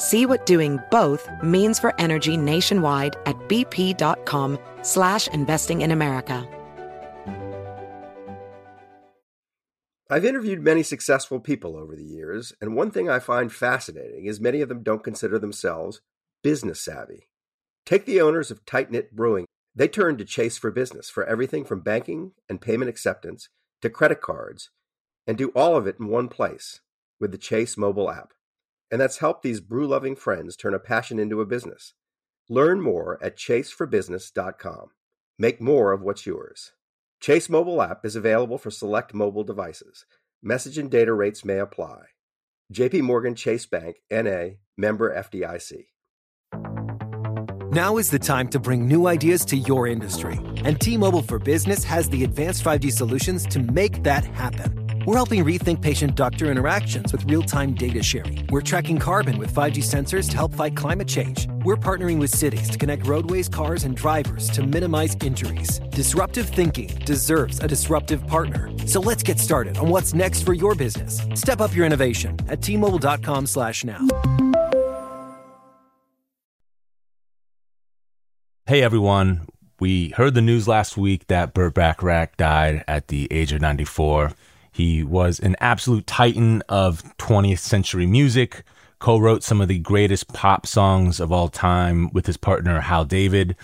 See what doing both means for energy nationwide at bp.com slash investing in America. I've interviewed many successful people over the years, and one thing I find fascinating is many of them don't consider themselves business savvy. Take the owners of Tight Knit Brewing. They turned to Chase for business for everything from banking and payment acceptance to credit cards, and do all of it in one place with the Chase mobile app. And that's helped these brew loving friends turn a passion into a business. Learn more at chaseforbusiness.com. Make more of what's yours. Chase mobile app is available for select mobile devices. Message and data rates may apply. JP Morgan Chase Bank NA member FDIC. Now is the time to bring new ideas to your industry. And T-Mobile for Business has the advanced 5G solutions to make that happen. We're helping rethink patient doctor interactions with real time data sharing. We're tracking carbon with 5G sensors to help fight climate change. We're partnering with cities to connect roadways, cars, and drivers to minimize injuries. Disruptive thinking deserves a disruptive partner. So let's get started on what's next for your business. Step up your innovation at tmobile.com slash now. Hey everyone, we heard the news last week that Burt Bacharach died at the age of 94. He was an absolute titan of 20th century music, co wrote some of the greatest pop songs of all time with his partner Hal David.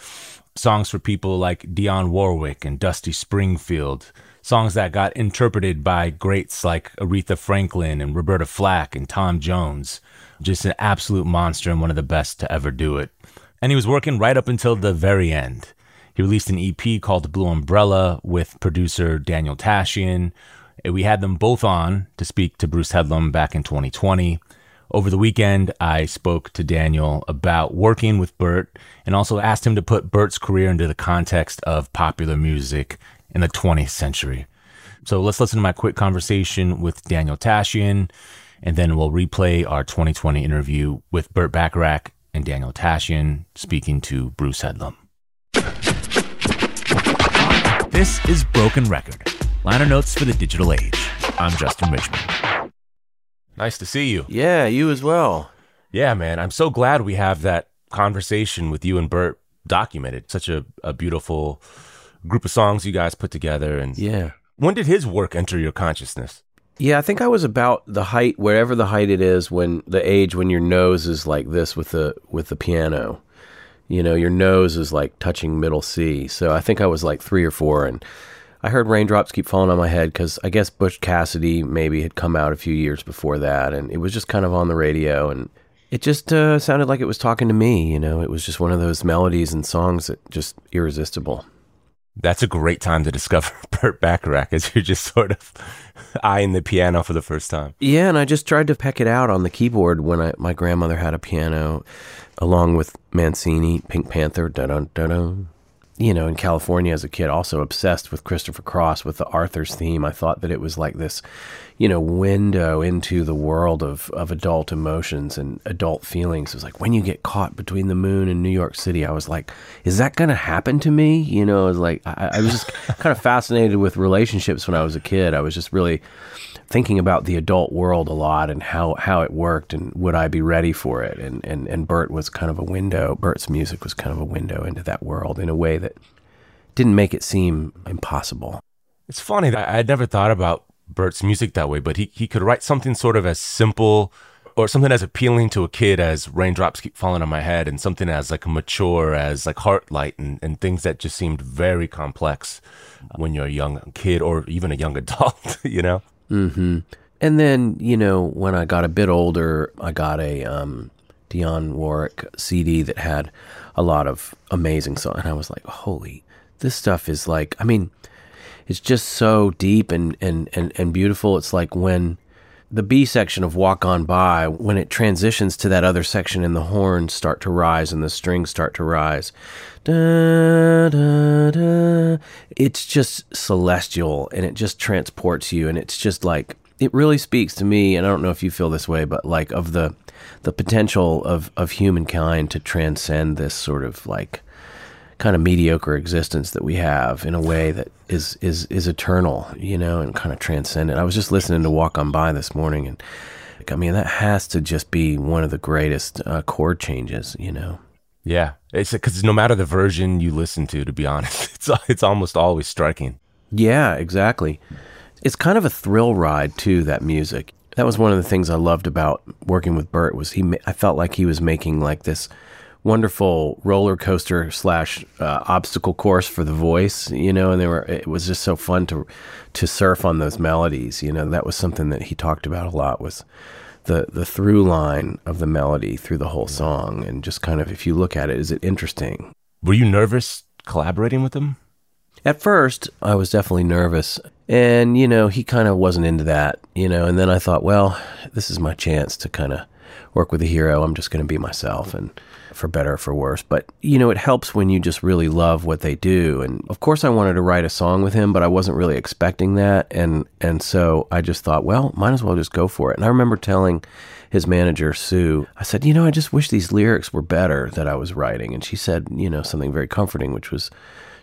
Songs for people like Dionne Warwick and Dusty Springfield. Songs that got interpreted by greats like Aretha Franklin and Roberta Flack and Tom Jones. Just an absolute monster and one of the best to ever do it. And he was working right up until the very end. He released an EP called Blue Umbrella with producer Daniel Tashian, we had them both on to speak to Bruce Headlam back in 2020. Over the weekend, I spoke to Daniel about working with Burt and also asked him to put Burt's career into the context of popular music in the 20th century. So let's listen to my quick conversation with Daniel Tashian, and then we'll replay our 2020 interview with Burt Bacharach and Daniel Tashian speaking to Bruce Headlam. This is Broken Record Liner notes for the digital age. I'm Justin Richmond. Nice to see you. Yeah, you as well. Yeah, man. I'm so glad we have that conversation with you and Burt documented. Such a, a beautiful group of songs you guys put together. And yeah. When did his work enter your consciousness? Yeah, I think I was about the height, wherever the height it is, when the age when your nose is like this with the with the piano. You know, your nose is like touching middle C. So I think I was like three or four, and I heard raindrops keep falling on my head because I guess Butch Cassidy maybe had come out a few years before that, and it was just kind of on the radio, and it just uh, sounded like it was talking to me. You know, it was just one of those melodies and songs that just irresistible. That's a great time to discover Burt Bacharach as you're just sort of eyeing the piano for the first time. Yeah, and I just tried to peck it out on the keyboard when I, my grandmother had a piano, along with Mancini, Pink Panther, da da da da you know, in California as a kid, also obsessed with Christopher Cross with the Arthur's theme. I thought that it was like this, you know, window into the world of, of adult emotions and adult feelings. It was like when you get caught between the moon and New York City, I was like, is that going to happen to me? You know, I was like, I, I was just kind of fascinated with relationships when I was a kid. I was just really thinking about the adult world a lot and how, how it worked and would I be ready for it. And, and, and Burt was kind of a window, Burt's music was kind of a window into that world in a way that didn't make it seem impossible. It's funny that I had never thought about Burt's music that way, but he, he could write something sort of as simple or something as appealing to a kid as raindrops keep falling on my head and something as like mature as like heartlight and, and things that just seemed very complex when you're a young kid or even a young adult, you know? Mm-hmm. And then, you know, when I got a bit older, I got a um, Dionne Warwick CD that had a lot of amazing songs. And I was like, holy, this stuff is like, I mean, it's just so deep and, and, and, and beautiful. It's like when the B section of Walk On By, when it transitions to that other section and the horns start to rise and the strings start to rise, da, da, da, it's just celestial and it just transports you. And it's just like, it really speaks to me. And I don't know if you feel this way, but like of the, the potential of, of humankind to transcend this sort of like kind of mediocre existence that we have in a way that is is is eternal, you know, and kind of transcendent. I was just listening to Walk On By this morning, and I mean that has to just be one of the greatest uh, chord changes, you know. Yeah, it's because no matter the version you listen to, to be honest, it's it's almost always striking. Yeah, exactly. It's kind of a thrill ride too. That music. That was one of the things I loved about working with Burt. Was he? I felt like he was making like this wonderful roller coaster slash uh, obstacle course for the voice, you know, and they were it was just so fun to to surf on those melodies, you know. That was something that he talked about a lot was the the through line of the melody through the whole song and just kind of if you look at it is it interesting. Were you nervous collaborating with him? At first, I was definitely nervous. And, you know, he kind of wasn't into that, you know, and then I thought, well, this is my chance to kind of work with a hero. I'm just going to be myself and for better or for worse. But, you know, it helps when you just really love what they do. And of course I wanted to write a song with him, but I wasn't really expecting that. And, and so I just thought, well, might as well just go for it. And I remember telling his manager, Sue, I said, you know, I just wish these lyrics were better that I was writing. And she said, you know, something very comforting, which was,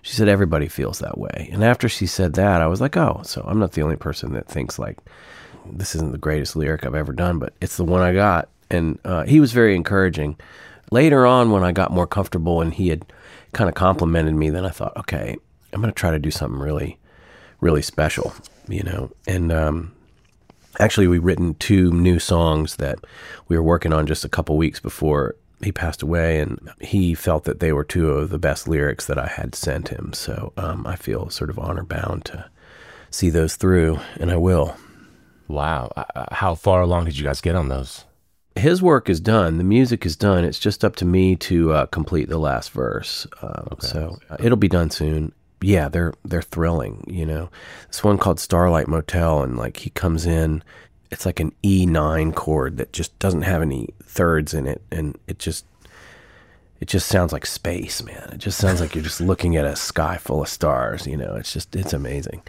she said, everybody feels that way. And after she said that, I was like, oh, so I'm not the only person that thinks like, this isn't the greatest lyric I've ever done, but it's the one I got. And uh, he was very encouraging. Later on, when I got more comfortable and he had kind of complimented me, then I thought, okay, I'm going to try to do something really, really special, you know. And um, actually, we've written two new songs that we were working on just a couple weeks before he passed away, and he felt that they were two of the best lyrics that I had sent him. So um, I feel sort of honor bound to see those through, and I will. Wow. Uh, how far along did you guys get on those? His work is done. The music is done. It's just up to me to uh, complete the last verse. Um, okay. So uh, it'll be done soon. Yeah, they're they're thrilling. You know, this one called Starlight Motel, and like he comes in, it's like an E nine chord that just doesn't have any thirds in it, and it just it just sounds like space, man. It just sounds like you're just looking at a sky full of stars. You know, it's just it's amazing.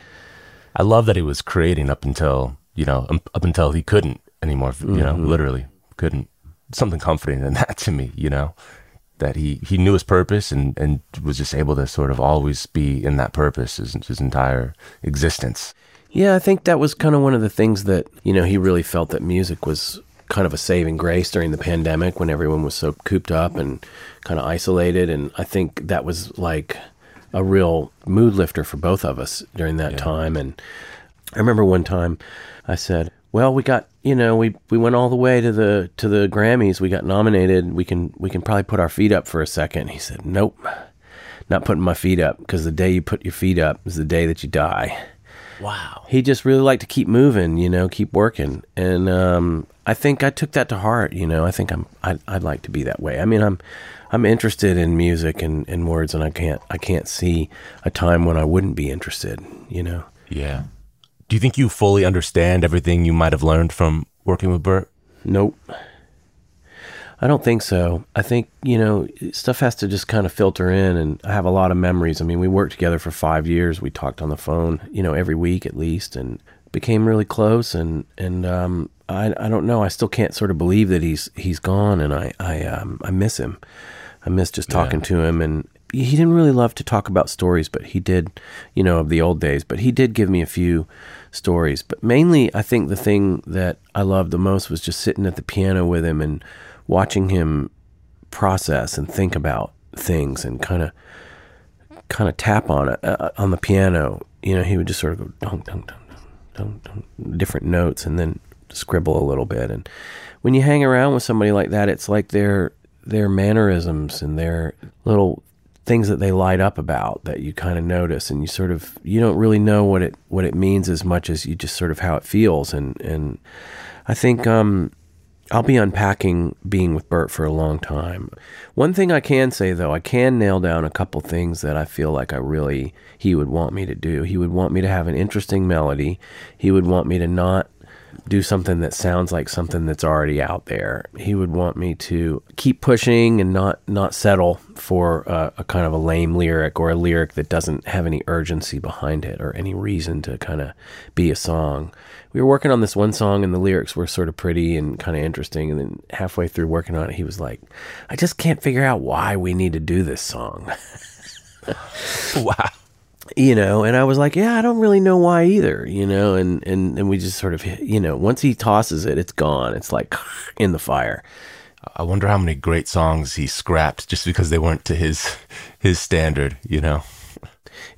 I love that he was creating up until you know up until he couldn't anymore. You know, mm-hmm. literally couldn't something comforting in that to me, you know, that he he knew his purpose and and was just able to sort of always be in that purpose his, his entire existence. Yeah, I think that was kind of one of the things that you know he really felt that music was kind of a saving grace during the pandemic when everyone was so cooped up and kind of isolated, and I think that was like a real mood lifter for both of us during that yeah. time. And I remember one time I said, well, we got you know we we went all the way to the to the Grammys. We got nominated. We can we can probably put our feet up for a second. He said, nope, not putting my feet up because the day you put your feet up is the day that you die. Wow. He just really liked to keep moving, you know, keep working, and um, I think I took that to heart. You know, I think I'm I, I'd like to be that way. I mean, I'm I'm interested in music and, and words, and I can't I can't see a time when I wouldn't be interested. You know. Yeah. Do you think you fully understand everything you might have learned from working with Burt? Nope. I don't think so. I think, you know, stuff has to just kind of filter in and I have a lot of memories. I mean, we worked together for 5 years. We talked on the phone, you know, every week at least and became really close and and um I I don't know. I still can't sort of believe that he's he's gone and I I um I miss him. I miss just talking yeah. to him and he didn't really love to talk about stories, but he did, you know, of the old days. But he did give me a few stories. But mainly, I think the thing that I loved the most was just sitting at the piano with him and watching him process and think about things and kind of kind of tap on it uh, on the piano. You know, he would just sort of go dunk dunk dunk dunk dunk different notes and then scribble a little bit. And when you hang around with somebody like that, it's like their their mannerisms and their little things that they light up about that you kind of notice and you sort of you don't really know what it what it means as much as you just sort of how it feels and and I think um I'll be unpacking being with Burt for a long time. One thing I can say though, I can nail down a couple things that I feel like I really he would want me to do. He would want me to have an interesting melody. He would want me to not do something that sounds like something that's already out there. He would want me to keep pushing and not not settle for a, a kind of a lame lyric or a lyric that doesn't have any urgency behind it or any reason to kind of be a song. We were working on this one song and the lyrics were sort of pretty and kind of interesting and then halfway through working on it he was like, "I just can't figure out why we need to do this song." wow. You know and i was like yeah i don't really know why either you know and and and we just sort of you know once he tosses it it's gone. It's like in the fire. I wonder how many great songs he scrapped just because they weren't to his his standard, you know.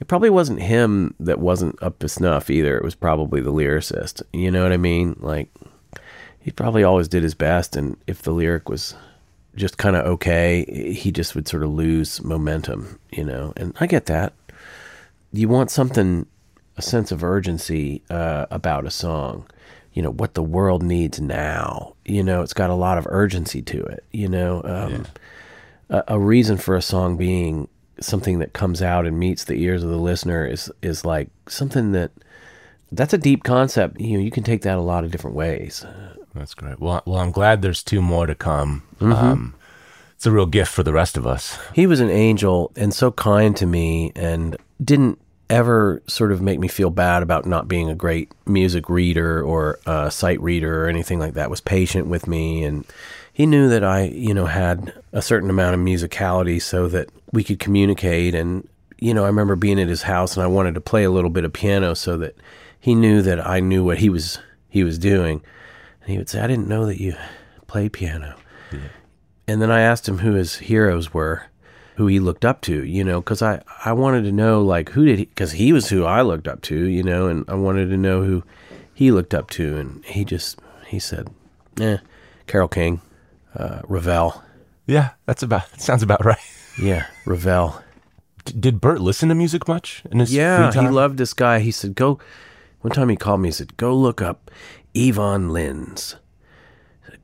it probably wasn't him that wasn't up to snuff either. It was probably the lyricist. You know what i mean? Like he probably always did his best and if the lyric was just kind of okay he just would sort of lose momentum you know? And i get that you want something a sense of urgency uh, about a song you know what the world needs now you know it's got a lot of urgency to it you know um, a, a reason for a song being something that comes out and meets the ears of the listener is is like something that that's a deep concept you know you can take that a lot of different ways That's great. Well, well, I'm glad there's two more to come. Mm-hmm. Um, it's a real gift for the rest of us. he was an angel and so kind to me and didn't ever sort of make me feel bad about not being a great music reader or uh, sight reader or anything like that was patient with me. And he knew that i you know had a certain amount of musicality so that we could communicate. And you know i remember being at his house and i wanted to play a little bit of piano so that he knew that i knew what he was he was doing. And he would say i didn't know that you play piano. And then I asked him who his heroes were, who he looked up to, you know, because I, I wanted to know, like, who did he, because he was who I looked up to, you know, and I wanted to know who he looked up to. And he just, he said, eh, Carole King, uh, Ravel. Yeah, that's about. That sounds about right. Yeah, Ravel. D- did Burt listen to music much in his Yeah, he loved this guy. He said, go, one time he called me, he said, go look up Ivan Lins.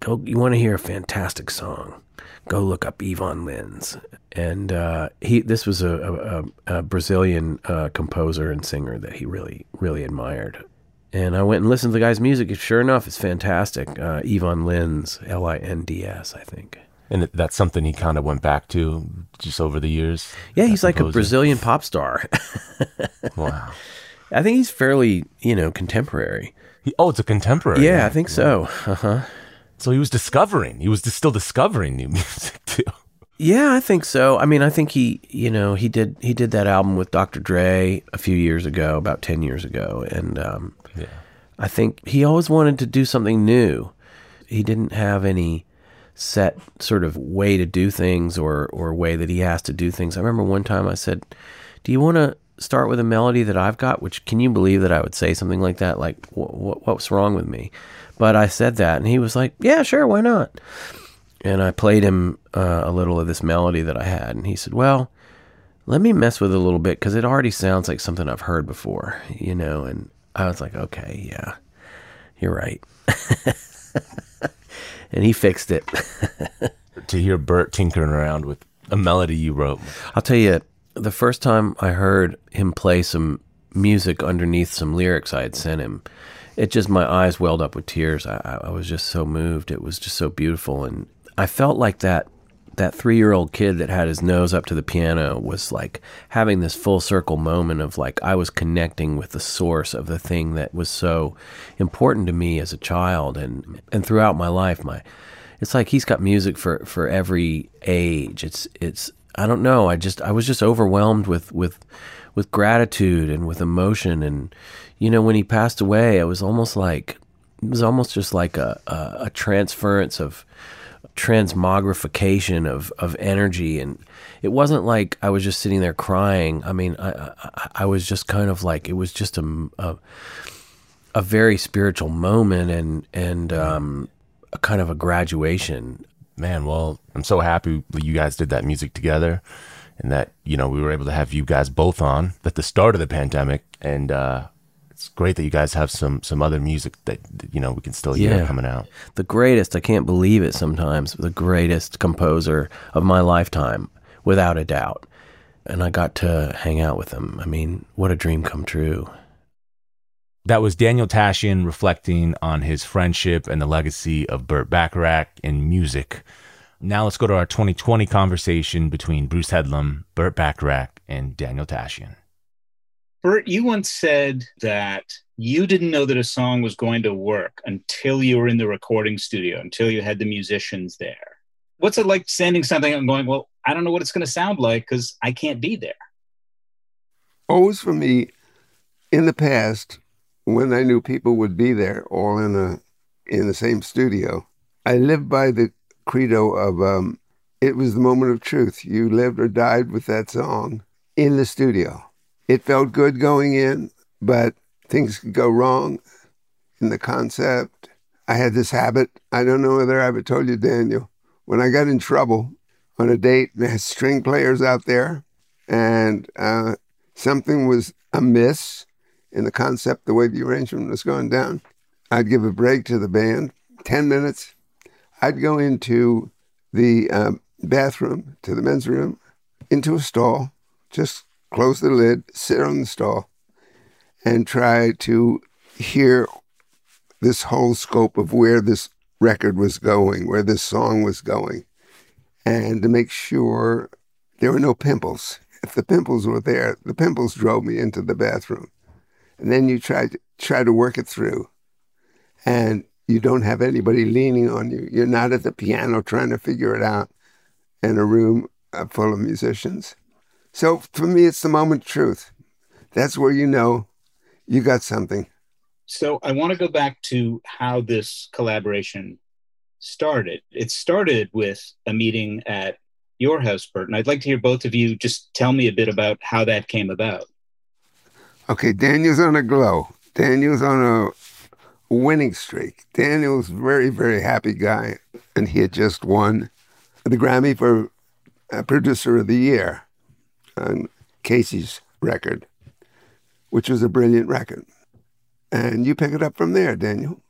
Go, you want to hear a fantastic song? Go look up Ivan Lins. And uh, he, this was a, a, a Brazilian uh, composer and singer that he really, really admired. And I went and listened to the guy's music. Sure enough, it's fantastic. Uh, Ivan Lins, L I N D S, I think. and that's something he kind of went back to just over the years. Yeah, he's like a. Brazilian pop star. Wow. I think he's fairly, you know, contemporary. He, oh, it's a contemporary. Yeah, I think so. Uh huh. So he was discovering. He was still discovering new music too. Yeah, I think so. I mean, I think he, you know, he did he did that album with Dr. Dre a few years ago, about ten years ago, and um, Yeah. I think he always wanted to do something new. He didn't have any set sort of way to do things or or way that he has to do things. I remember one time I said, "Do you want to start with a melody that I've got?" Which can you believe that I would say something like that? Like, what, what what's wrong with me? But I said that, and he was like, "Yeah, sure, why not?" And I played him uh, a little of this melody that I had, and he said, "Well." Let me mess with it a little bit because it already sounds like something I've heard before, you know. And I was like, okay, yeah, you're right. and he fixed it. To hear Burt tinkering around with a melody you wrote. I'll tell you, the first time I heard him play some music underneath some lyrics I had sent him, it just my eyes welled up with tears. I, I was just so moved. It was just so beautiful, and I felt like that that three year old kid that had his nose up to the piano was like having this full circle moment of like I was connecting with the source of the thing that was so important to me as a child and and throughout my life. My it's like he's got music for for every age. It's it's I don't know. I just I was just overwhelmed with with with gratitude and with emotion and you know when he passed away, it was almost like it was almost just like a a, a transference of transmogrification of of energy and it wasn't like I was just sitting there crying. I mean, I I, I was just kind of like it was just a, a a very spiritual moment and and um, a kind of a graduation. Man, well, I'm so happy you guys did that music together and that, you know, we were able to have you guys both on at the start of the pandemic. And uh, it's great that you guys have some some other music that, you know, we can still hear Yeah. coming out. The greatest, I can't believe it sometimes, the greatest composer of my lifetime, without a doubt. And I got to hang out with him. I mean, what a dream come true. That was Daniel Tashian reflecting on his friendship and the legacy of Burt Bacharach in music. Now let's go to our 2020 conversation between Bruce Headlam, Burt Bacharach, and Daniel Tashian. Burt, you once said that you didn't know that a song was going to work until you were in the recording studio, until you had the musicians there. What's it like sending something and going, well, I don't know what it's going to sound like because I can't be there? Always for me, in the past, when I knew people would be there all in a in the same studio, I lived by the credo of um, it was the moment of truth. You lived or died with that song in the studio. It felt good going in, but things could go wrong in the concept. I had this habit. I don't know whether I ever told you, Daniel. When I got in trouble on a date, and had string players out there, and uh, something was amiss in the concept, the way the arrangement was going down. I'd give a break to the band, 10 minutes. I'd go into the um, bathroom, to the men's room, into a stall, just close the lid, sit on the stall, and try to hear this whole scope of where this record was going, where this song was going, and to make sure there were no pimples. If the pimples were there, the pimples drove me into the bathroom and then you try to try to work it through, and you don't have anybody leaning on you. You're not at the piano trying to figure it out in a room uh, full of musicians. So for me, it's the moment of truth. That's where you know you got something. So I want to go back to how this collaboration started. It started with a meeting at your house, Burt, and I'd like to hear both of you just tell me a bit about how that came about. Okay, Daniel's on a glow. Daniel's on a winning streak. Daniel's very, very happy guy, and he had just won the Grammy for uh, Producer of the Year on Kacey's record, which was a brilliant record. And you pick it up from there, Daniel.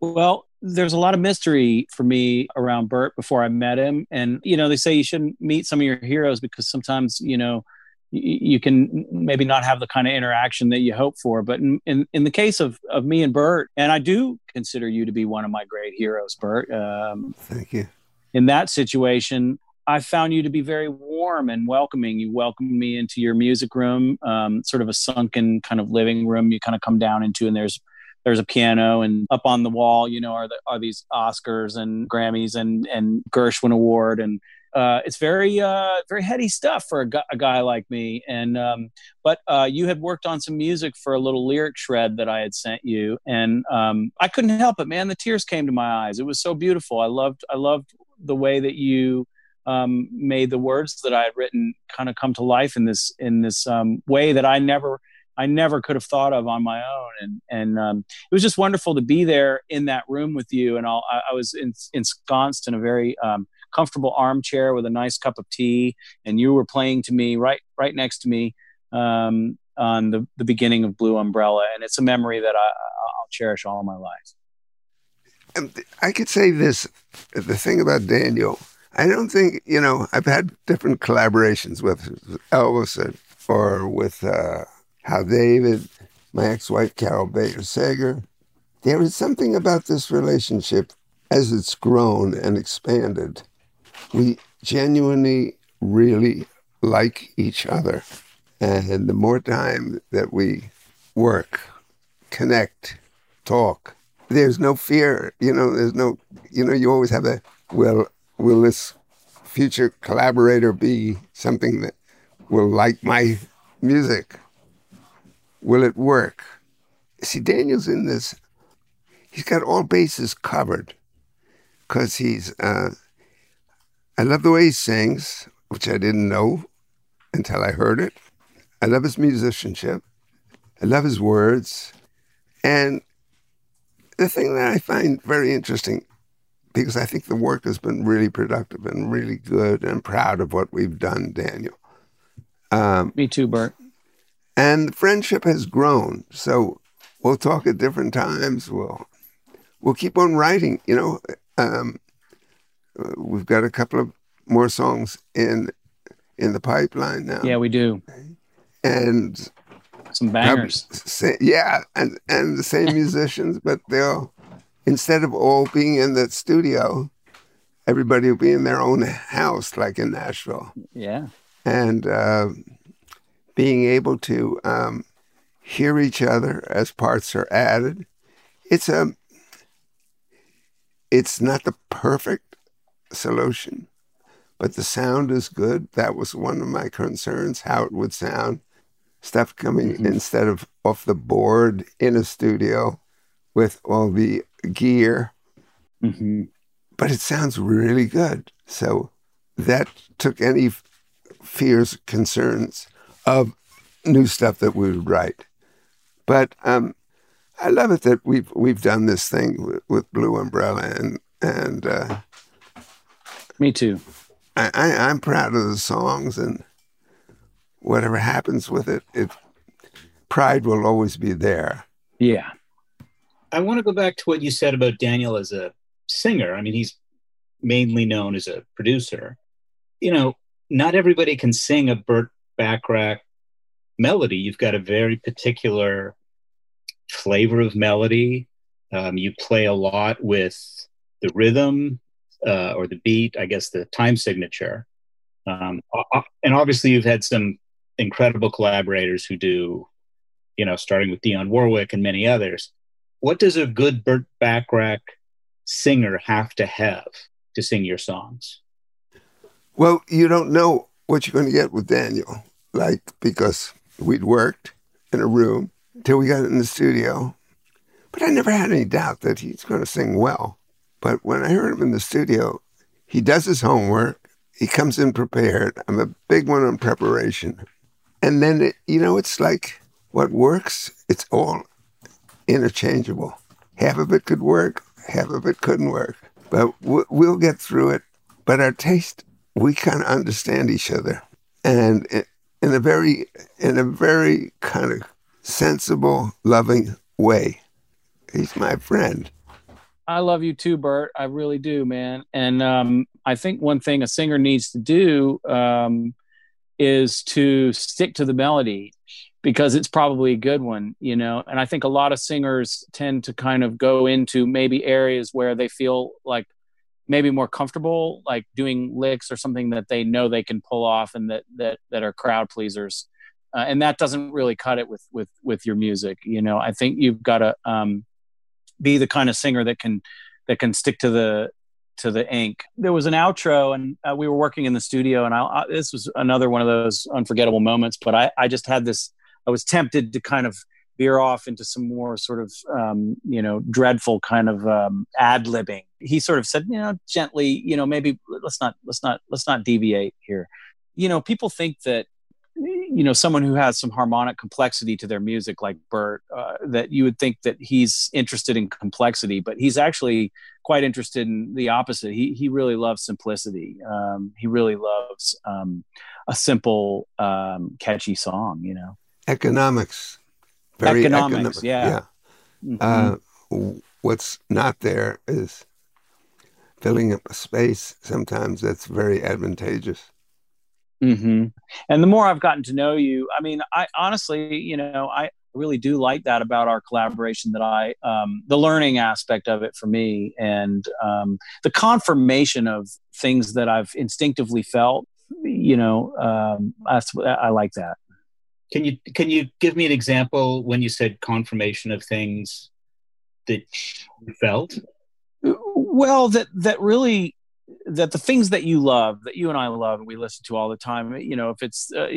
Well, there's a lot of mystery for me around Burt before I met him. And, you know, they say you shouldn't meet some of your heroes because sometimes, you know, you can maybe not have the kind of interaction that you hope for. But in, in, in, the case of, of me and Burt, and I do consider you to be one of my great heroes, Burt. Um, Thank you. In that situation, I found you to be very warm and welcoming. You welcomed me into your music room, um, sort of a sunken kind of living room. You kind of come down into, and there's there's a piano, and up on the wall, you know, are the, are these Oscars and Grammys and and Gershwin Award and uh, it's very uh, very heady stuff for a, gu- a guy like me. And um, but uh, you had worked on some music for a little lyric shred that I had sent you, and um, I couldn't help it, man. The tears came to my eyes. It was so beautiful. I loved I loved the way that you um, made the words that I had written kind of come to life in this in this um, way that I never I never could have thought of on my own. And and um, it was just wonderful to be there in that room with you. And I'll, I, I was ensconced in a very um, comfortable armchair with a nice cup of tea, and you were playing to me right right next to me um, on the, the beginning of Blue Umbrella, and it's a memory that I, I'll cherish all my life. I could say this: the thing about Daniel, I don't think you know. I've had different collaborations with Elvis or with uh, Hal David, my ex-wife Carole Bayer Sager. There is something about this relationship as it's grown and expanded we genuinely really like each other. And the more time that we work, connect, talk, there's no fear. You know, there's no, you know, you always have a, well, will this future collaborator be something that will like my music? Will it work? See, Daniel's in this, he's got all bases covered because he's, uh, I love the way he sings, which I didn't know until I heard it. I love his musicianship. I love his words. And the thing that I find very interesting, because I think the work has been really productive and really good, and proud of what we've done, Daniel. Um, Me too, Burt. And the friendship has grown. So we'll talk at different times. We'll we'll keep on writing. You know, um, we've got a couple of more songs in in the pipeline now. Yeah, we do. And Some bangers. Yeah, and and the same musicians, but they'll instead of all being in the studio, everybody will be in their own house, like in Nashville. Yeah. And uh, being able to um, hear each other as parts are added, it's a it's not the perfect solution, but the sound is good. That was one of my concerns, how it would sound. Stuff coming mm-hmm. instead of off the board in a studio with all the gear. Mm-hmm. But it sounds really good. So that took any fears, concerns of new stuff that we would write. But um, I love it that we've we've done this thing with, with Blue Umbrella and and uh, me too. I, I I'm proud of the songs and whatever happens with it, it pride will always be there. Yeah. I want to go back to what you said about Daniel as a singer. I mean, he's mainly known as a producer. You know, not everybody can sing a Burt Bacharach melody. You've got a very particular flavor of melody. Um, you play a lot with the rhythm uh, or the beat, I guess the time signature. Um, and obviously, you've had some incredible collaborators who do, you know, starting with Dionne Warwick and many others. What does a good Burt Bacharach singer have to have to sing your songs? Well, you don't know what you're going to get with Daniel, like because we'd worked in a room till we got in the studio. But I never had any doubt that he's going to sing well. But when I heard him in the studio, he does his homework. He comes in prepared. I'm a big one on preparation. And then, it, you know, it's like what works, it's all interchangeable. Half of it could work, half of it couldn't work. But we'll get through it. But our taste, we kind of understand each other. And in a very, in a very kind of sensible, loving way. He's my friend. I love you too, Burt. I really do, man. And um, I think one thing a singer needs to do um, is to stick to the melody because it's probably a good one, you know. And I think a lot of singers tend to kind of go into maybe areas where they feel like maybe more comfortable, like doing licks or something that they know they can pull off and that that that are crowd pleasers. Uh, and that doesn't really cut it with with with your music you know? I think you've got to um, be the kind of singer that can that can stick to the to the ink. There was an outro and uh, we were working in the studio and I, I, this was another one of those unforgettable moments but i i just had this i was tempted to kind of veer off into some more sort of um, you know dreadful kind of um, ad libbing. He sort of said you know gently you know maybe let's not let's not let's not deviate here. You know people think that you know someone who has some harmonic complexity to their music like burt uh, that you would think that he's interested in complexity but he's actually quite interested in the opposite. He, he really loves simplicity. Um, he really loves um, a simple um, catchy song you know economics very economics economic. yeah, yeah. Mm-hmm. Uh, what's not there is filling up a space sometimes that's very advantageous Mm-hmm. And the more I've gotten to know you, I mean, I honestly, you know, I really do like that about our collaboration. That I, um, the learning aspect of it for me, and um, the confirmation of things that I've instinctively felt. You know, um, that's I like that. Can you can you give me an example when you said confirmation of things that you felt? Well, that that really that the things that you love that you and i love and we listen to all the time you know if it's uh,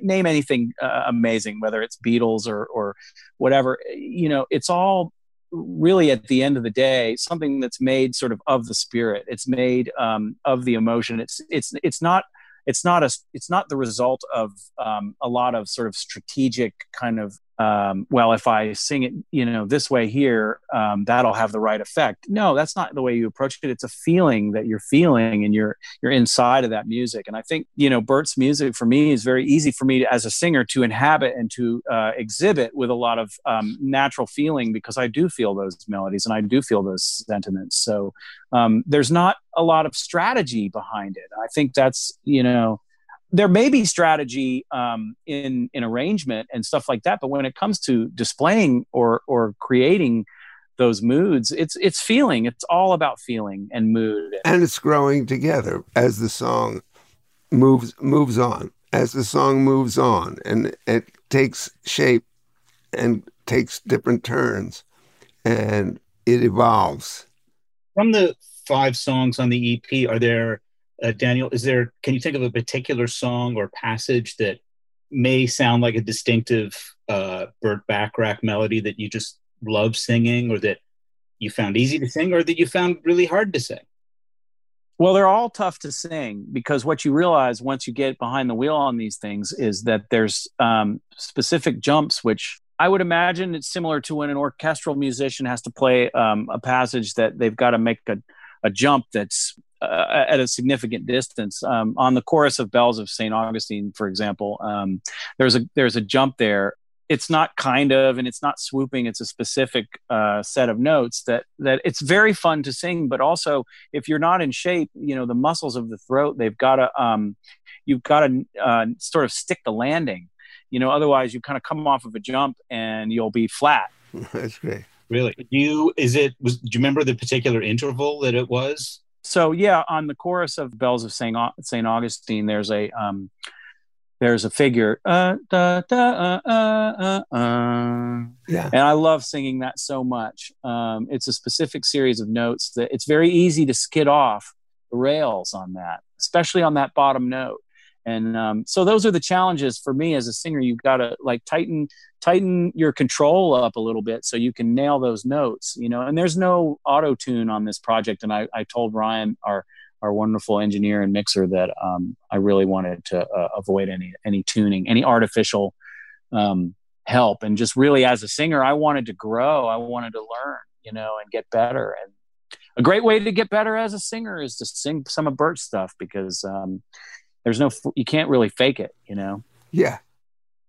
name anything uh, amazing whether it's beatles or or whatever you know it's all really at the end of the day something that's made sort of of the spirit it's made um, of the emotion it's it's it's not it's not a it's not the result of um, a lot of sort of strategic kind of um, well, if I sing it, you know, this way here, um, that'll have the right effect. No, that's not the way you approach it. It's a feeling that you're feeling, and you're you're inside of that music. And I think you know, Burt's music for me is very easy for me to, as a singer to inhabit and to uh, exhibit with a lot of um, natural feeling because I do feel those melodies and I do feel those sentiments. So um, there's not a lot of strategy behind it. I think that's you know there may be strategy um, in in arrangement and stuff like that, but when it comes to displaying or or creating those moods, it's it's feeling. It's all about feeling and mood, and it's growing together as the song moves moves on. As the song moves on, and it takes shape and takes different turns, and it evolves. From the five songs on the EP, are there uh, Daniel, is there? Can you think of a particular song or passage that may sound like a distinctive uh, Burt Bacharach melody that you just love singing, or that you found easy to sing, or that you found really hard to sing? Well, they're all tough to sing because what you realize once you get behind the wheel on these things is that there's um, specific jumps which I would imagine it's similar to when an orchestral musician has to play um, a passage that they've got to make a, a jump that's uh, at a significant distance. Um, on the chorus of Bells of St. Augustine, for example, um, there's a there's a jump there. It's not kind of, and it's not swooping. It's a specific uh, set of notes that that it's very fun to sing. But also, if you're not in shape, you know the muscles of the throat they've got to um, you've got to uh, sort of stick the landing. You know, otherwise you kind of come off of a jump and you'll be flat. That's great. Really? Do you is it was do you remember the particular interval that it was? So yeah, on the chorus of Bells of Saint Saint Augustine, there's a um, there's a figure, uh, da, da, uh, uh, uh, uh, yeah, and I love singing that so much. Um, it's a specific series of notes that it's very easy to skid off the rails on that, especially on that bottom note. And um, so those are the challenges for me as a singer. You've got to like tighten tighten your control up a little bit so you can nail those notes you know and there's no auto tune on this project. And I, I told ryan our our wonderful engineer and mixer that um, i really wanted to uh, avoid any any tuning any artificial um, help. And just really as a singer i wanted to grow. I wanted to learn you know and get better. And a great way to get better as a singer is to sing some of Burt's stuff because um, there's no you can't really fake it you know? Yeah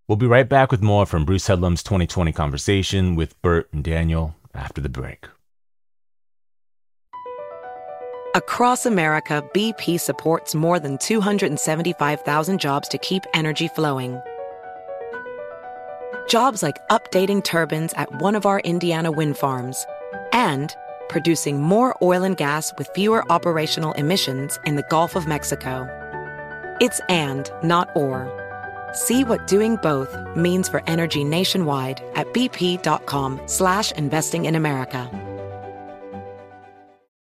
we'll be right back with more from bruce headlam's 2020 conversation with burt and daniel after the break. Across america bp supports more than 275000 jobs to keep energy flowing. Jobs like updating turbines at one of our indiana wind farms and producing more oil and gas with fewer operational emissions in the gulf of mexico. It's and, not or. See what doing both means for energy nationwide at bp.com slash investing in America.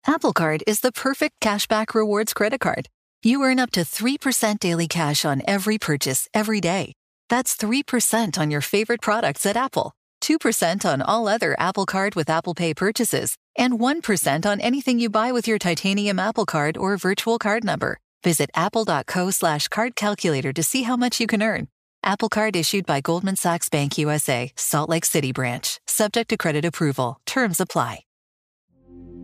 Apple Card is the perfect cashback rewards credit card. You earn up to 3% daily cash on every purchase every day. That's 3% on your favorite products at Apple, 2% on all other Apple Card with Apple Pay purchases, and 1% on anything you buy with your titanium Apple Card or virtual card number. Visit apple.co slash card calculator to see how much you can earn. Apple Card issued by Goldman Sachs Bank USA, Salt Lake City branch, subject to credit approval. Terms apply.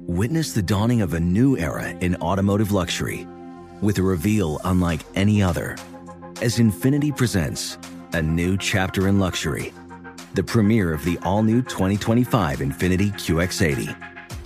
Witness the dawning of a new era in automotive luxury with a reveal unlike any other as Infiniti presents a new chapter in luxury, the premiere of the all new 2025 Infiniti QX80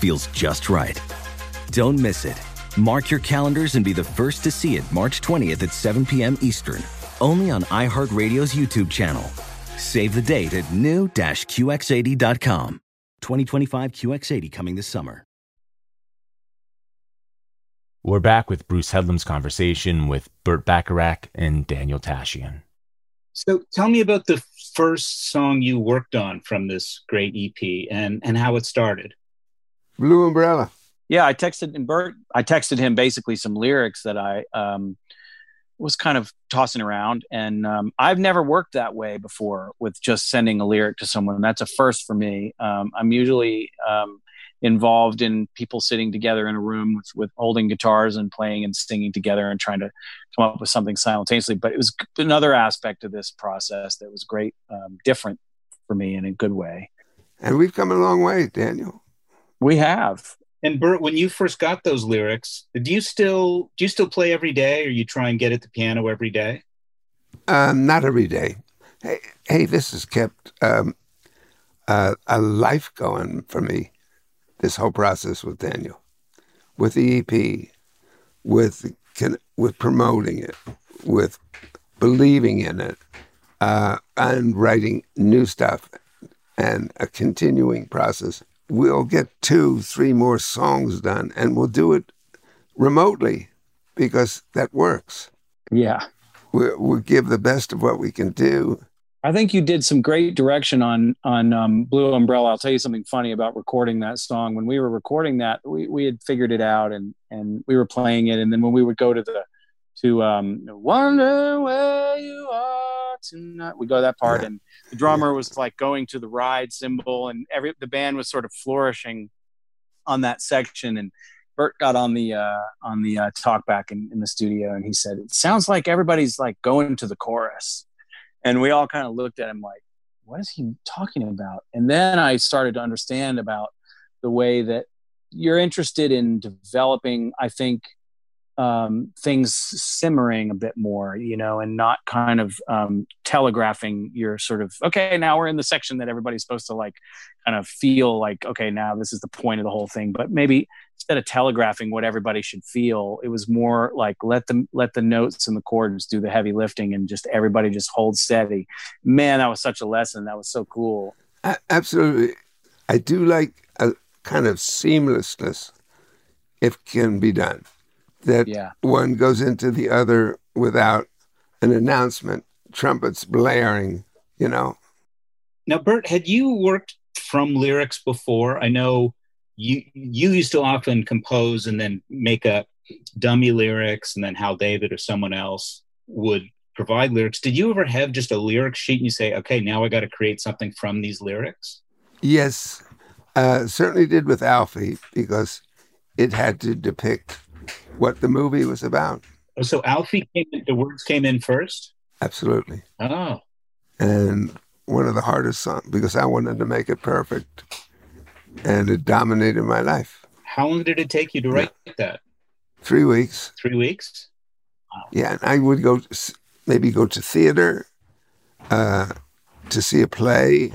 feels just right. Don't miss it. Mark your calendars and be the first to see it March 20th at 7 p.m. Eastern, only on iHeartRadio's YouTube channel. Save the date at new-QX80.com. 2025 QX80 coming this summer. We're back with Bruce Headlam's conversation with Burt Bacharach and Daniel Tashian. So tell me about the first song you worked on from this great EP and, and how it started. Blue Umbrella. Yeah, I texted and Burt. I texted him basically some lyrics that I um, was kind of tossing around, and um, I've never worked that way before with just sending a lyric to someone. That's a first for me. Um, I'm usually um, involved in people sitting together in a room with, with holding guitars and playing and singing together and trying to come up with something simultaneously. But it was another aspect of this process that was great, um, different for me in a good way. And we've come a long way, Daniel. We have. And Burt, when you first got those lyrics, do you still do you still play every day, or you try and get at the piano every day? Um, not every day. Hey, hey, this has kept um, uh, a life going for me. This whole process with Daniel, with the EP, with with promoting it, with believing in it, uh, and writing new stuff, and a continuing process. We'll get two, three more songs done, and we'll do it remotely because that works. Yeah, we we'll give the best of what we can do I think you did some great direction on on um, Blue Umbrella. I'll tell you something funny about recording that song. When we were recording that, we, we had figured it out and and we were playing it. And then when we would go to the to um, wonder where you are tonight, we go to that part, and the drummer was like going to the ride cymbal, and every the band was sort of flourishing on that section. And Burt got on the uh, on the uh, talkback in, in the studio, and he said, "It sounds like everybody's like going to the chorus." and we all kind of looked at him like what is he talking about and then i started to understand about the way that you're interested in developing i think um, things simmering a bit more, you know, and not kind of um, telegraphing your sort of, okay, now we're in the section that everybody's supposed to like kind of feel like, okay, now this is the point of the whole thing. But maybe instead of telegraphing what everybody should feel, it was more like let them let the notes and the chords do the heavy lifting and just everybody just hold steady. Man, that was such a lesson. That was so cool. Absolutely. I do like a kind of seamlessness if can be done that yeah. one goes into the other without an announcement, trumpets blaring, you know. Now, Burt, had you worked from lyrics before? I know you you used to often compose and then make up dummy lyrics, and then Hal David or someone else would provide lyrics. Did you ever have just a lyric sheet and you say, okay, now I got to create something from these lyrics? Yes, uh, certainly did with Alfie because it had to depict what the movie was about. Oh, so Alfie came in, the words came in first? Absolutely. Oh. And one of the hardest songs because I wanted to make it perfect. And it dominated my life. How long did it take you to write yeah. that? Three weeks. Three weeks? Wow. Yeah, and I would go maybe go to theater uh, to see a play,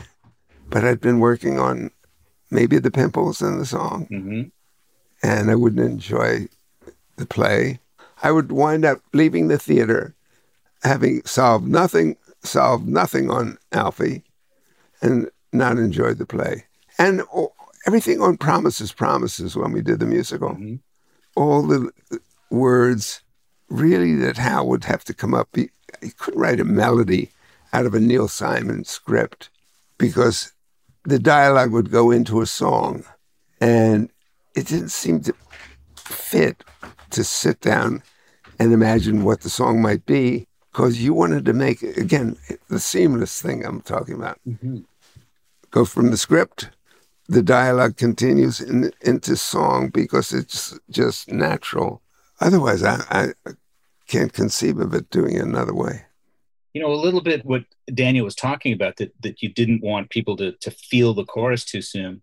but I'd been working on maybe the pimples in the song, mm-hmm. and I wouldn't enjoy the play, I would wind up leaving the theater having solved nothing, solved nothing on Alfie, and not enjoyed the play. And everything on Promises, Promises when we did the musical, mm-hmm. all the words really that Hal would have to come up. He, he couldn't write a melody out of a Neil Simon script because the dialogue would go into a song and it didn't seem to fit to sit down and imagine what the song might be because you wanted to make again the seamless thing I'm talking about. Mm-hmm. Go from the script, the dialogue continues in, into song because it's just natural. Otherwise, I, I can't conceive of it doing it another way. You know, a little bit what Daniel was talking about that that you didn't want people to to feel the chorus too soon.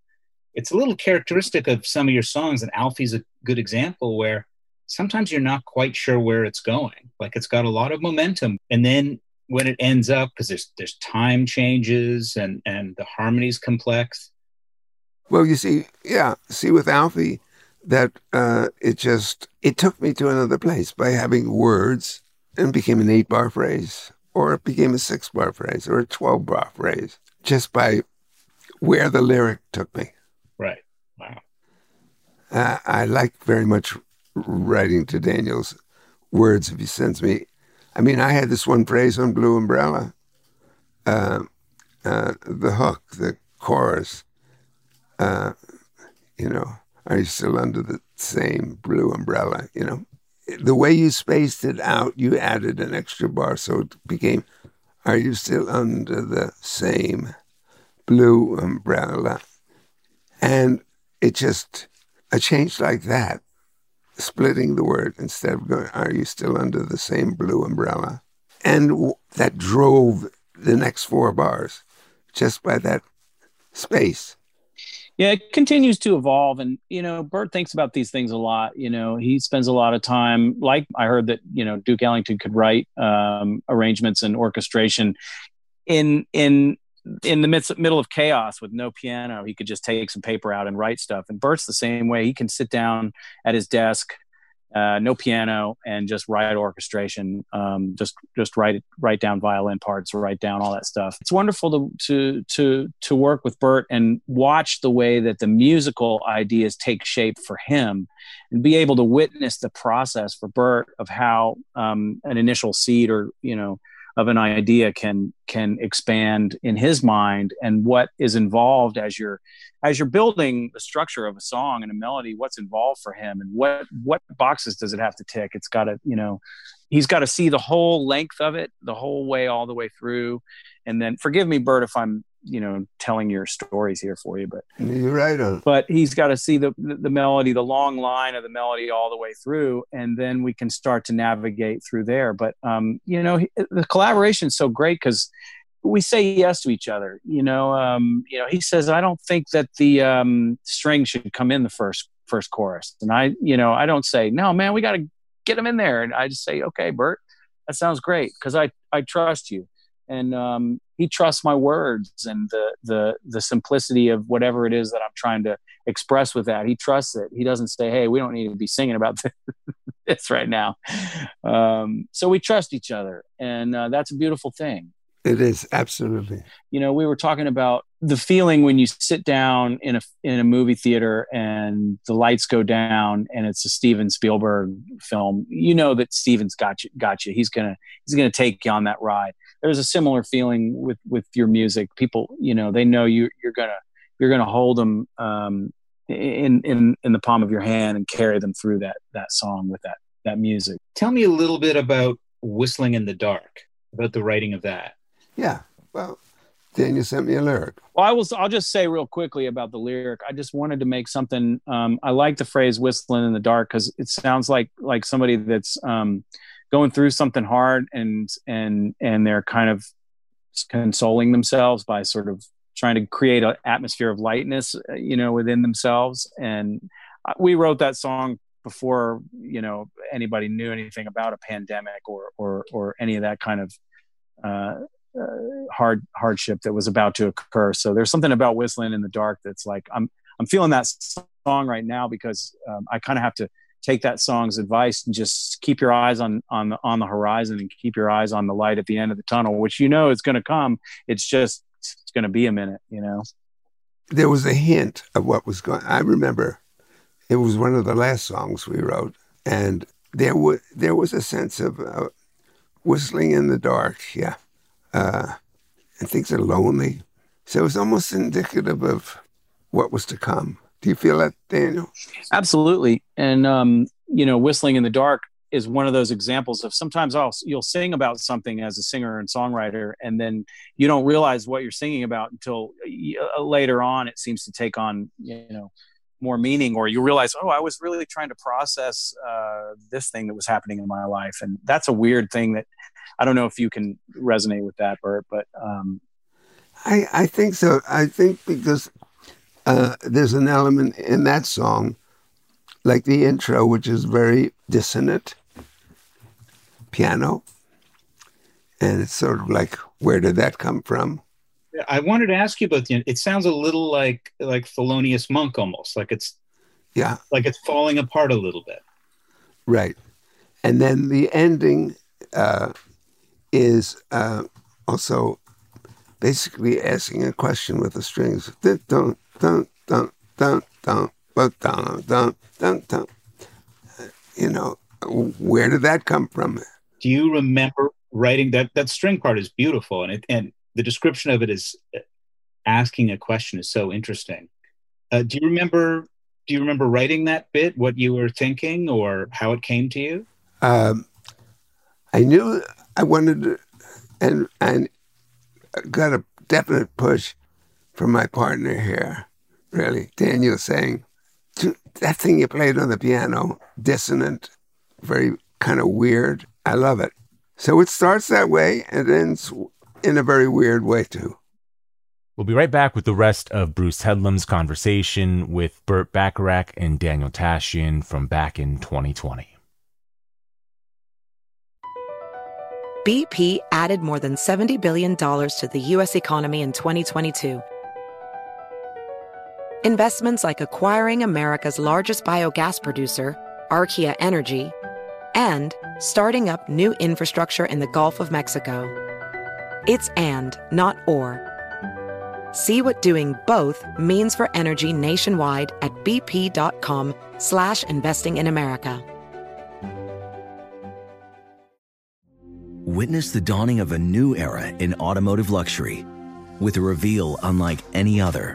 It's a little characteristic of some of your songs, and Alfie's a good example where sometimes you're not quite sure where it's going. Like it's got a lot of momentum. And then when it ends up, because there's there's time changes and and the harmony's complex. Well, you see, yeah, see with Alfie, that uh, it just it took me to another place by having words and became an eight bar phrase, or it became a six bar phrase, or a twelve bar phrase, just by where the lyric took me. Right. Wow. Uh, I like very much writing to Daniel's words if he sends me. I mean, I had this one phrase on Blue Umbrella, uh, uh, the hook, the chorus. Uh, you know, are you still under the same blue umbrella? You know, the way you spaced it out, you added an extra bar, so it became, "Are you still under the same blue umbrella?" And it just a change like that, splitting the word instead of going, "Are you still under the same blue umbrella?" And w- that drove the next four bars, just by that space. Yeah, it continues to evolve, and you know, Burt thinks about these things a lot. You know, he spends a lot of time. Like I heard that you know Duke Ellington could write um, arrangements and orchestration in in in the midst middle of chaos with no piano. He could just take some paper out and write stuff. And Burt's the same way. He can sit down at his desk uh, no piano and just write orchestration um, just just write write down violin parts write down all that stuff it's wonderful to to to to work with burt and watch the way that the musical ideas take shape for him and be able to witness the process for burt of how um, an initial seed or you know of an idea can can expand in his mind and what is involved as you're as you're building the structure of a song and a melody what's involved for him and what what boxes does it have to tick? It's got to you know he's got to see the whole length of it the whole way all the way through. And then forgive me burt if i'm you know telling your stories here for you but you're right on but he's got to see the the melody the long line of the melody all the way through and then we can start to navigate through there. But um you know the collaboration is so great because we say yes to each other you know um you know he says i don't think that the um string should come in the first first chorus. And i you know i don't say no man we got to get him in there. And i just say okay burt that sounds great because i i trust you and um, he trusts my words and the the the simplicity of whatever it is that I'm trying to express with that. He trusts it. He doesn't say, "Hey, we don't need to be singing about this right now." Um, so we trust each other, and uh, that's a beautiful thing. It is absolutely. You know, we were talking about the feeling when you sit down in a in a movie theater and the lights go down and it's a Steven Spielberg film. You know that Steven's got you. Got you. He's gonna he's gonna take you on that ride. There's a similar feeling with with your music. People, you know, they know you you're gonna you're gonna hold them um, in in in the palm of your hand and carry them through that that song with that that music. Tell me a little bit about whistling in the dark. About the writing of that. Yeah. Well, Daniel sent me a lyric. Well, I will. I'll just say real quickly about the lyric. I just wanted to make something. Um, I like the phrase "whistling in the dark" because it sounds like like somebody that's um, going through something hard and and and they're kind of consoling themselves by sort of trying to create an atmosphere of lightness, uh, you know, within themselves. And we wrote that song before you know anybody knew anything about a pandemic or or or any of that kind of uh, uh, hard hardship that was about to occur. So there's something about whistling in the dark that's like I'm I'm feeling that song right now because um, I kind of have to take that song's advice and just keep your eyes on on the, on the horizon and keep your eyes on the light at the end of the tunnel, which you know is going to come. It's just it's going to be a minute, you know. There was a hint of what was going. I remember it was one of the last songs we wrote, and there was there was a sense of uh, whistling in the dark. Yeah, uh, and things are lonely. So it was almost indicative of what was to come. Do you feel that, Daniel? Absolutely. And, um, you know, whistling in the dark is one of those examples of sometimes I'll, you'll sing about something as a singer and songwriter, and then you don't realize what you're singing about until uh, later on it seems to take on, you know, more meaning or you realize oh i was really trying to process uh, this thing that was happening in my life and that's a weird thing that i don't know if you can resonate with that burt but um, I, I think so i think because uh, there's an element in that song like the intro which is very dissonant piano and it's sort of like where did that come from I wanted to ask you about the. It sounds a little like like Thelonious Monk, almost like it's yeah, like it's falling apart a little bit. Right, and then the ending uh, is uh, also basically asking a question with the strings. Don't You know, where did that come from? Do you remember writing that? That string part is beautiful, and it and the description of it is uh, asking a question is so interesting. Uh, do you remember? Do you remember writing that bit? What you were thinking, or how it came to you? Um, I knew I wanted to, and and got a definite push from my partner here. Really, Daniel saying, that thing you played on the piano, dissonant, very kind of weird. I love it. So it starts that way and ends in a very weird way too. We'll be right back with the rest of Bruce Headlam's conversation with Burt Bacharach and Daniel Tashian from back in 2020. BP added more than $70 billion to the U.S. economy in 2022. Investments like acquiring America's largest biogas producer, Archaea Energy, and starting up new infrastructure in the Gulf of Mexico. It's and, not or. See what doing both means for energy nationwide at bp.com slash investing in America. Witness the dawning of a new era in automotive luxury with a reveal unlike any other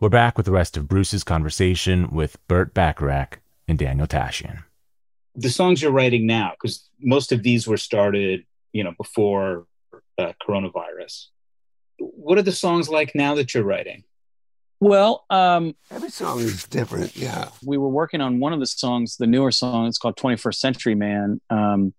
We're back with the rest of Bruce's conversation with Burt Bacharach and Daniel Tashian. The songs you're writing now, because most of these were started, you know, before uh, coronavirus. What are the songs like now that you're writing? Well, um, every song is different. Yeah, we were working on one of the songs, the newer song. It's called "21st Century Man," um,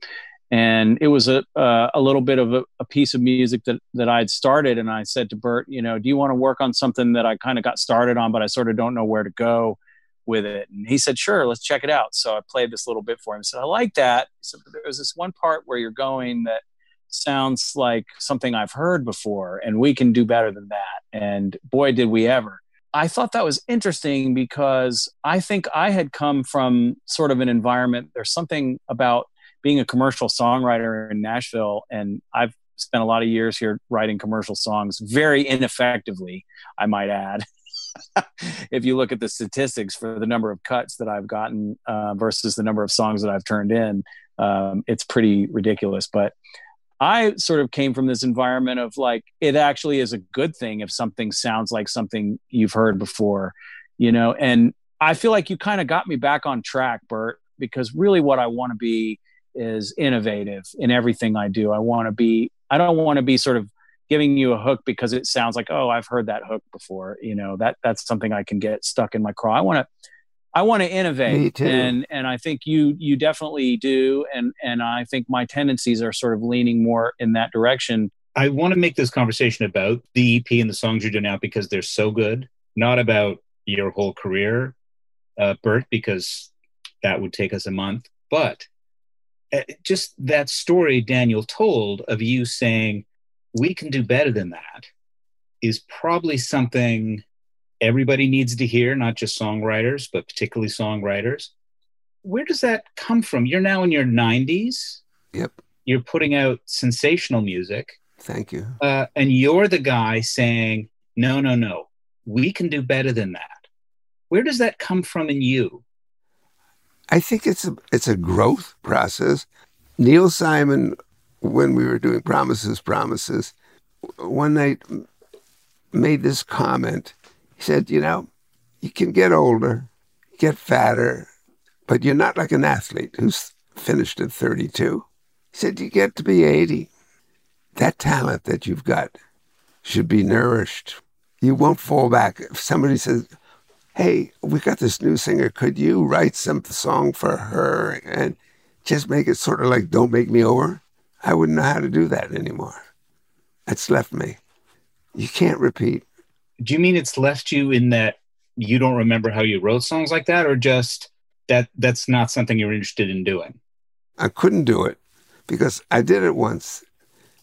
and it was a uh, a little bit of a, a, piece of music that that I had started, and I said to Burt, you know, do you want to work on something that I kind of got started on, but I sort of don't know where to go with it? And he said, sure, let's check it out. So I played this little bit for him. He said, I like that. But there was this one part where you're going that sounds like something I've heard before, and we can do better than that. And boy, did we ever. I thought that was interesting because I think I had come from sort of an environment. There's something about being a commercial songwriter in Nashville, and I've spent a lot of years here writing commercial songs very ineffectively, I might add. if you look at the statistics for the number of cuts that I've gotten uh, versus the number of songs that I've turned in, um, it's pretty ridiculous. But I sort of came from this environment of like, it actually is a good thing if something sounds like something you've heard before, you know, and I feel like you kind of got me back on track, Burt, because really what I want to be is innovative in everything I do. I want to be, I don't want to be sort of giving you a hook because it sounds like, oh, I've heard that hook before. You know, that that's something I can get stuck in my craw. I want to, I want to innovate, and and I think you you definitely do, and and I think my tendencies are sort of leaning more in that direction. I want to make this conversation about the EP and the songs you're doing now because they're so good, not about your whole career, uh, Burt, because that would take us a month, but just that story Daniel told of you saying, we can do better than that, is probably something everybody needs to hear, not just songwriters, but particularly songwriters. where does that come from? You're now in your 90s. Yep. You're putting out sensational music. Thank you. Uh, and you're the guy saying, no, no, no, we can do better than that. Where does that come from in you? I think it's a it's a growth process. Neil Simon, when we were doing Promises, Promises, one night made this comment. He said, "You know, you can get older, get fatter, but you're not like an athlete who's finished at 32." He said, "You get to be 80. That talent that you've got should be nourished. You won't fall back. If somebody says, hey, we got this new singer. Could you write some song for her and just make it sort of like Don't Make Me Over? I wouldn't know how to do that anymore. It's left me. You can't repeat. Do you mean it's left you in that you don't remember how you wrote songs like that, or just that that's not something you're interested in doing? I couldn't do it because I did it once.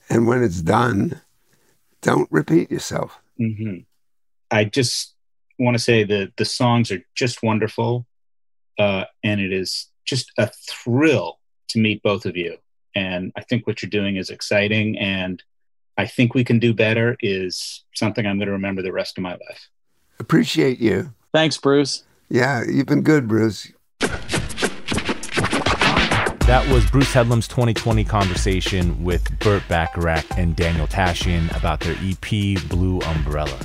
And when it's done, don't repeat yourself. Mm-hmm. I just want to say that the songs are just wonderful, uh, and it is just a thrill to meet both of you. And I think what you're doing is exciting, and I think we can do better is something I'm going to remember the rest of my life. Appreciate you. Thanks, Bruce. Yeah, you've been good, Bruce. That was Bruce Headlam's 2020 conversation with Burt Bacharach and Daniel Tashian about their EP Blue Umbrella.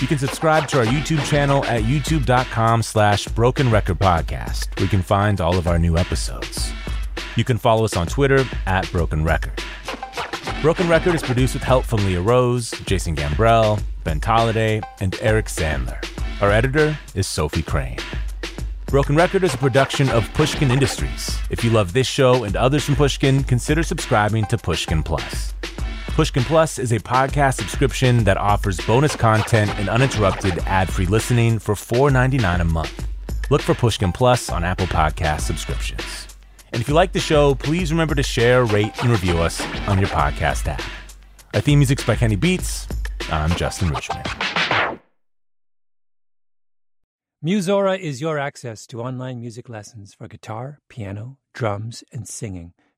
You can subscribe to our YouTube channel at youtube.com slash broken record podcast, where you can find all of our new episodes. You can follow us on Twitter at Broken Record. Broken Record is produced with help from Leah Rose, Jason Gambrell, Ben Tolliday, and Eric Sandler. Our editor is Sophie Crane. Broken Record is a production of Pushkin Industries. If you love this show and others from Pushkin, consider subscribing to Pushkin Plus. Pushkin Plus is a podcast subscription that offers bonus content and uninterrupted ad-free listening for $4.99 a month. Look for Pushkin Plus on Apple Podcast subscriptions. And if you like the show, please remember to share, rate, and review us on your podcast app. Our theme music's by Kenny Beats. I'm Justin Richmond. Musora is your access to online music lessons for guitar, piano, drums, and singing.